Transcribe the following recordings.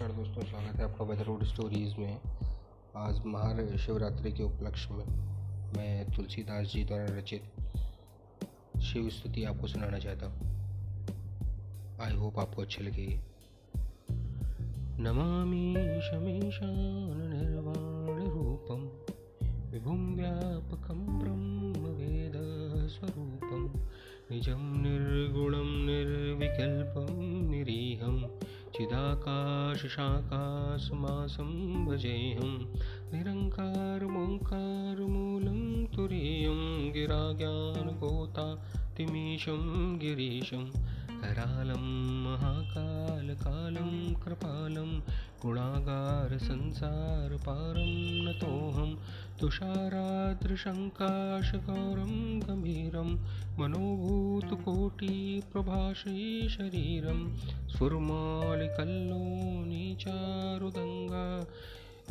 Weather road stories में। आज महाशिवरात्रि के उपलक्ष्य में मैं तुलसीदास जी द्वारा रचित शिव स्तुति आपको सुनाना चाहता हूँ। आई होप आपको अच्छी लगेगी नमामि शमीशान निर्वाण रूपम, विभुं व्यापकं ब्रह्मवेदस्वरूपं निजं निर्गुणं निर्विकल्पं निरीहं चिदाकाशशाकाशमासं भजेऽहं निरङ्कारमोङ्कारमूलं तुरीयं गिराज्ञानकोतातिमीशं गिरीशं। करालं महाकालकालं कृपालं गुणागारसंसारपारं नतोऽहं। तुषाराद्रशङ्काशगौरं गम्भीरं मनोभूतकोटिप्रभाषीशरीरं स्फुर्मालिकल्लोनीचारुदङ्गा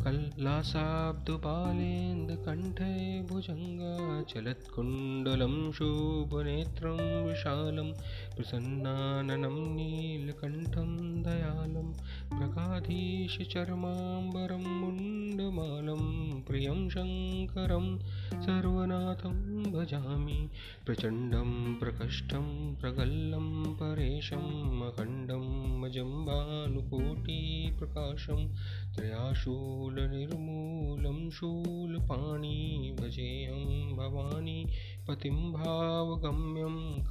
कल्लासाब्दुपालेन्दकण्ठे भुजङ्गा चलत्कुण्डलं शुभनेत्रं विशालं प्रसन्नाननं नीलकण्ठं दयालं प्रगाधीशचर्माम्बरं मुण्डमालं प्रियं शङ्करं सर्वनाथं भजामि। प्रचण्डं प्रकष्टं प्रगल्लं परेशम् अखण्डं मजम्बानुकोटिप्रकाशं त्रयाशूलनिर्मूलं शूलपाणि भजेऽहं भवानी पतिं भावगम्यं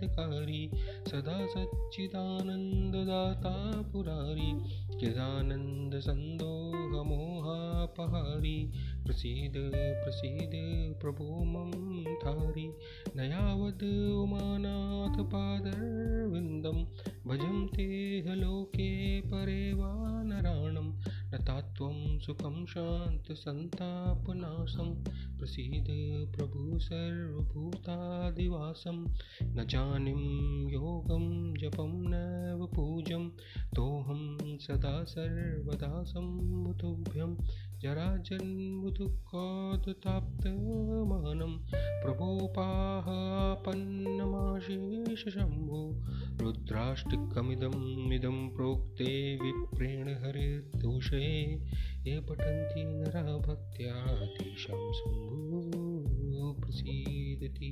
कलातीतकल्याणकल्पान्तकारी सदा सच्चिदानन्ददाता पुरारी चिदानन्दसन्दोहमोहापहारी प्रसीद प्रसीद प्रभो मम थारी। न यावद् उमानाथपादर्विन्दं भजं ते लोके परे वा नराणं न तात्त्वं सुखं शान्तसन्तापनाशं प्रसीद प्रभु सर्वभूतादिवासं। न जानिं योगं जपं नैव पूजं। तोऽहं सदा सर्वदा सम्भुतुभ्यं जराजन्मदुःखादताप्तमानं। प्रभोपाहापन्नमाशेषशम्भो रुद्राष्टकमिदम् इदं प्रोक्ते विप्रेण हरिर्दोषे ये पठन्ति नरा भक्त्या तेषां शम्भो प्रसीदति